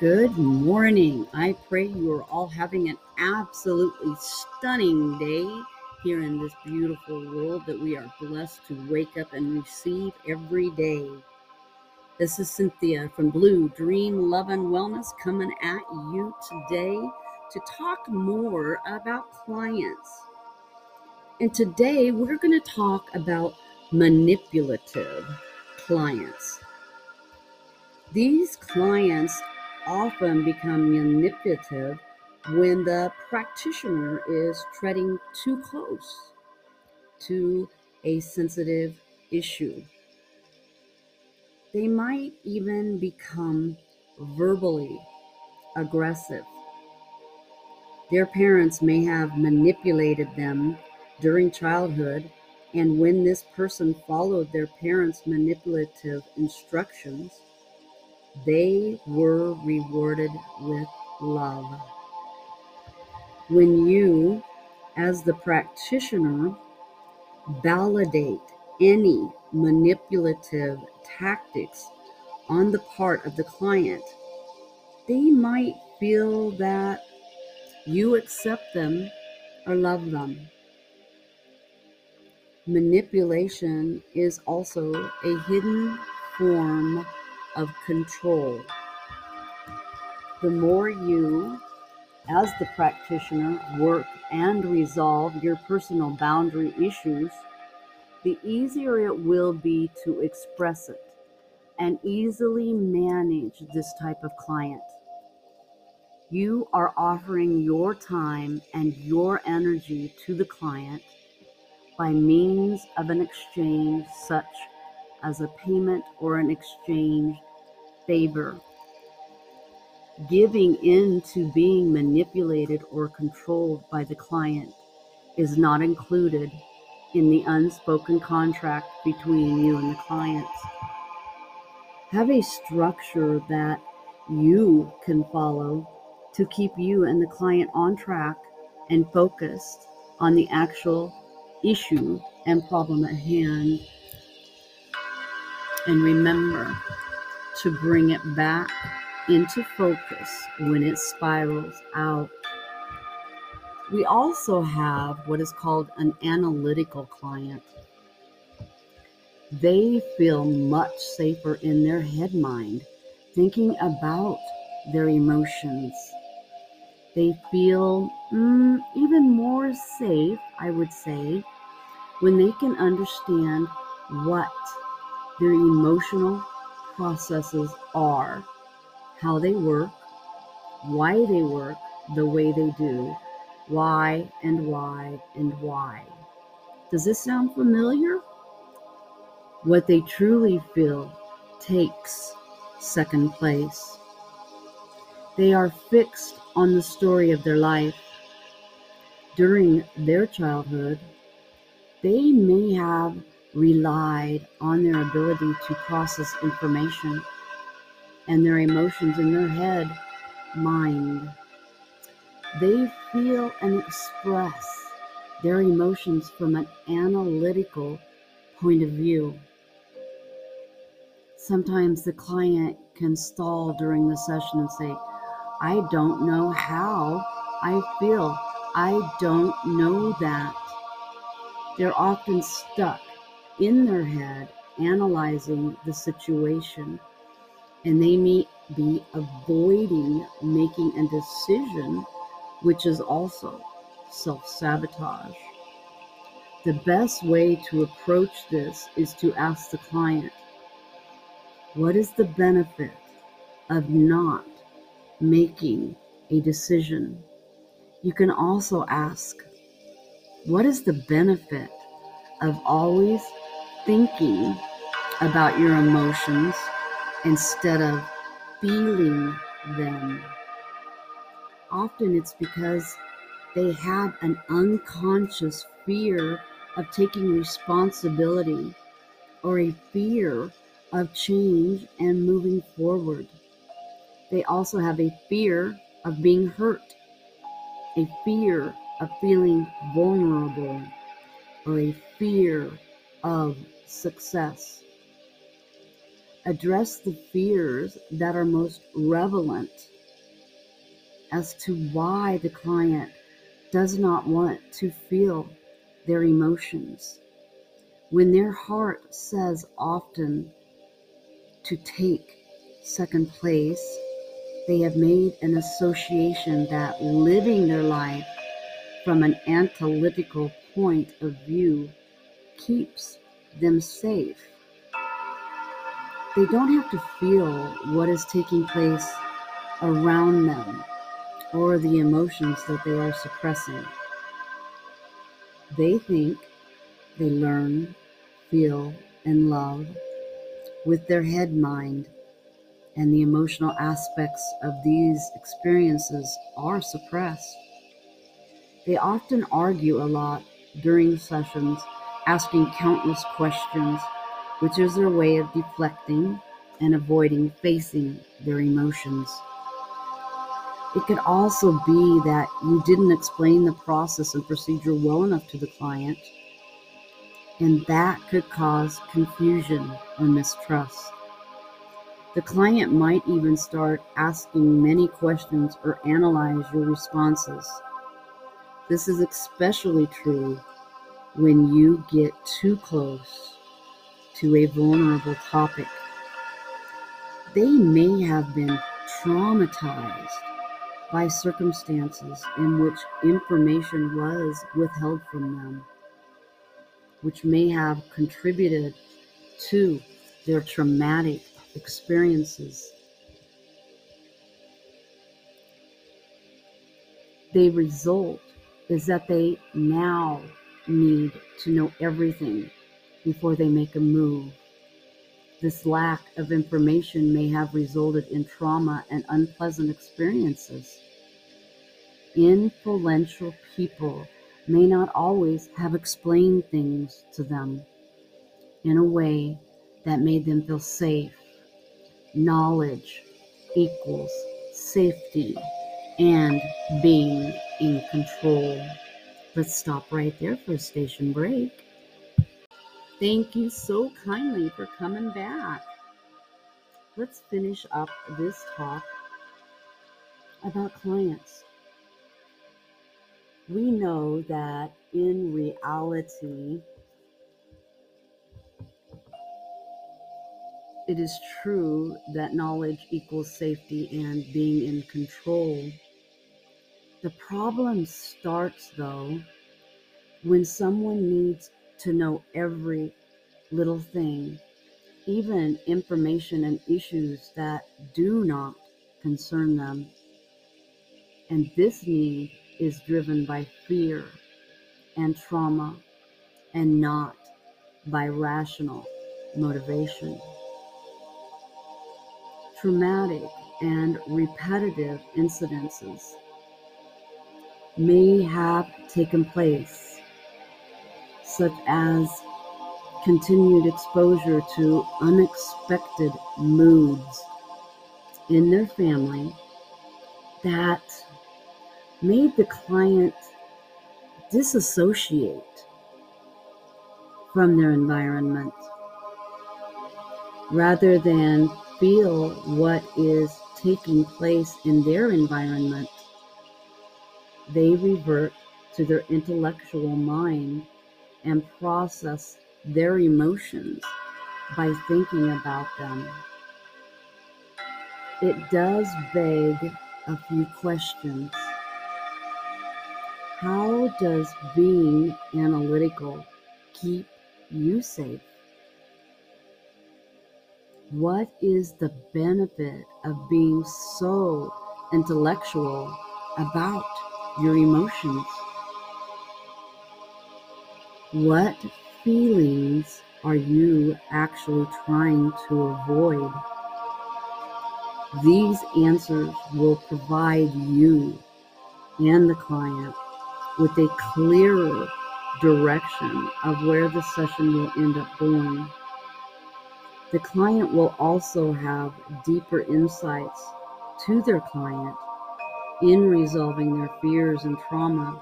Good morning. I pray you are all having an absolutely stunning day here in this beautiful world that we are blessed to wake up and receive every day. This is Cynthia from Blue Dream Love and Wellness coming at you today to talk more about clients. And today we're going to talk about manipulative clients. These clients often become manipulative when the practitioner is treading too close to a sensitive issue. They might even become verbally aggressive. Their parents may have manipulated them during childhood, and when this person followed their parents' manipulative instructions, they were rewarded with love. When you, as the practitioner, validate any manipulative tactics on the part of the client, they might feel that you accept them or love them. Manipulation is also a hidden form of control. The more you, as the practitioner, work and resolve your personal boundary issues, the easier it will be to express it and easily manage this type of client. You are offering your time and your energy to the client by means of an exchange such as a payment or an exchange favor. Giving in to being manipulated or controlled by the client is not included in the unspoken contract between you and the client. Have a structure that you can follow to keep you and the client on track and focused on the actual issue and problem at hand. And remember to bring it back into focus when it spirals out. We also have what is called an analytical client. They feel much safer in their head mind, thinking about their emotions. They feel mm, even more safe, I would say, when they can understand what their emotional processes are, how they work, why they work the way they do, why and why and why. Does this sound familiar? What they truly feel takes second place. They are fixed on the story of their life. During their childhood, they may have relied on their ability to process information and their emotions in their head, mind. They feel and express their emotions from an analytical point of view. Sometimes the client can stall during the session and say, I don't know how I feel. I don't know that. They're often stuck in their head analyzing the situation and they may be avoiding making a decision, which is also self sabotage. The best way to approach this is to ask the client, What is the benefit of not making a decision? You can also ask, What is the benefit of always thinking about your emotions instead of feeling them. Often it's because they have an unconscious fear of taking responsibility or a fear of change and moving forward. They also have a fear of being hurt, a fear of feeling vulnerable, or a fear of success. address the fears that are most relevant as to why the client does not want to feel their emotions. When their heart says often to take second place, they have made an association that living their life from an analytical point of view keeps them safe. They don't have to feel what is taking place around them or the emotions that they are suppressing. They think, they learn, feel, and love with their head mind, and the emotional aspects of these experiences are suppressed. They often argue a lot during sessions, asking countless questions, which is their way of deflecting and avoiding facing their emotions. It could also be that you didn't explain the process and procedure well enough to the client, and that could cause confusion or mistrust. The client might even start asking many questions or analyze your responses. This is especially true when you get too close to a vulnerable topic. They may have been traumatized by circumstances in which information was withheld from them, which may have contributed to their traumatic experiences. The result is that they now need to know everything before they make a move this lack of information may have resulted in trauma and unpleasant experiences. Influential people may not always have explained things to them in a way that made them feel safe. Knowledge equals safety and being in control. Let's stop right there for a station break. Thank you so kindly for coming back. Let's finish up this talk about clients. We know that in reality, it is true that knowledge equals safety and being in control. The problem starts, though, when someone needs to know every little thing, even information and issues that do not concern them. And this need is driven by fear and trauma and not by rational motivation. Traumatic and repetitive incidences may have taken place such as continued exposure to unexpected moods in their family that made the client disassociate from their environment rather than feel what is taking place in their environment. They revert to their intellectual mind and process their emotions by thinking about them. It does beg a few questions. How does being analytical keep you safe? What is the benefit of being so intellectual about your emotions? What feelings are you actually trying to avoid? These answers will provide you and the client with a clearer direction of where the session will end up going. The client will also have deeper insights to their client in resolving their fears and trauma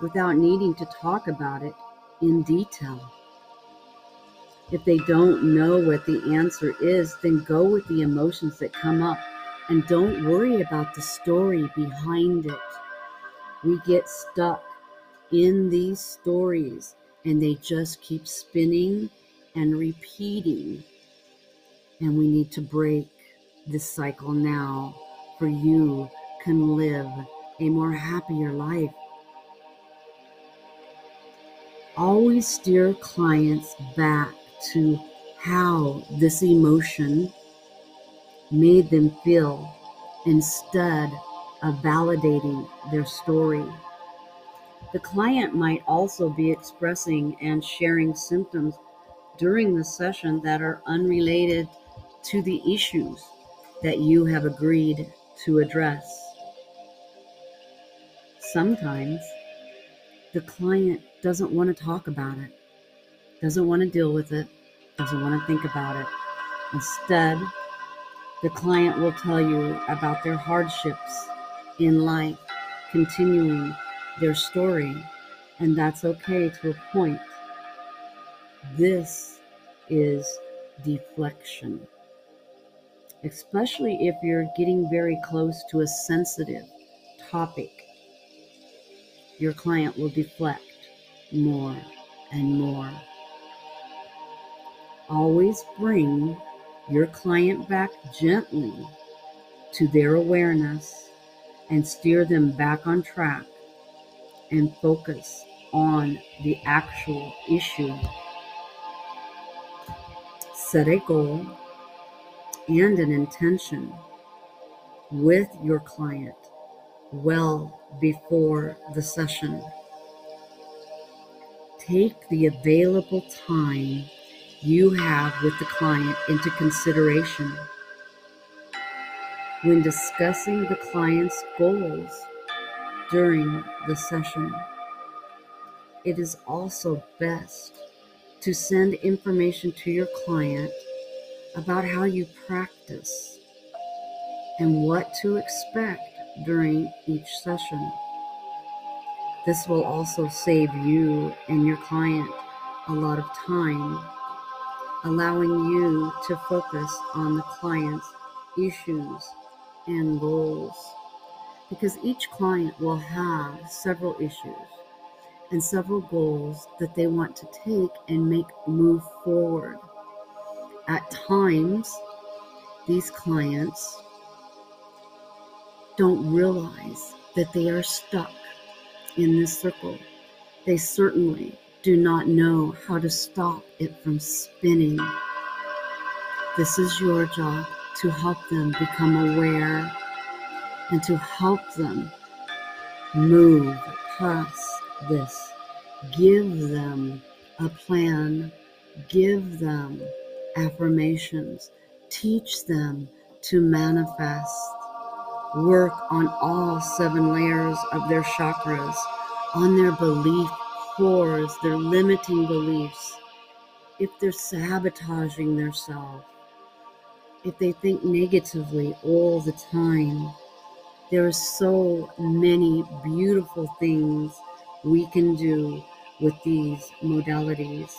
without needing to talk about it in detail. If they don't know what the answer is, then go with the emotions that come up and don't worry about the story behind it. We get stuck in these stories and they just keep spinning and repeating. And we need to break this cycle now for you can live a more happier life. Always steer clients back to how this emotion made them feel instead of validating their story. The client might also be expressing and sharing symptoms during the session that are unrelated to the issues that you have agreed to address. Sometimes the client doesn't want to talk about it, doesn't want to deal with it, doesn't want to think about it. Instead, the client will tell you about their hardships in life, continuing their story, and that's okay to a point. This is deflection, especially if you're getting very close to a sensitive topic. Your client will deflect more and more. Always bring your client back gently to their awareness and steer them back on track and focus on the actual issue Set a goal and an intention with your client well before the session. Take the available time you have with the client into consideration. When discussing the client's goals during the session, it is also best to send information to your client about how you practice and what to expect during each session. This will also save you and your client a lot of time, allowing you to focus on the client's issues and goals. Because each client will have several issues and several goals that they want to take and make move forward. At times, these clients don't realize that they are stuck in this circle. They certainly do not know how to stop it from spinning. This is your job to help them become aware and to help them move past this. Give them a plan, give them affirmations, teach them to manifest. Work on all seven layers of their chakras, on their belief cores, their limiting beliefs. If they're sabotaging themselves, if they think negatively all the time, there are so many beautiful things we can do with these modalities,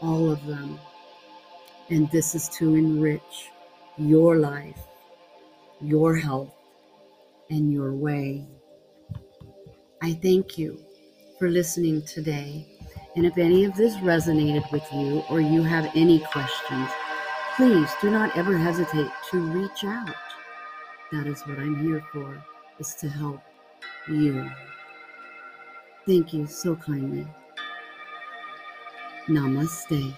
all of them. And this is to enrich your life, your health, and your way. I thank you for listening today. And if any of this resonated with you or you have any questions, please do not ever hesitate to reach out. That is what I'm here for, is to help you. Thank you so kindly. Namaste.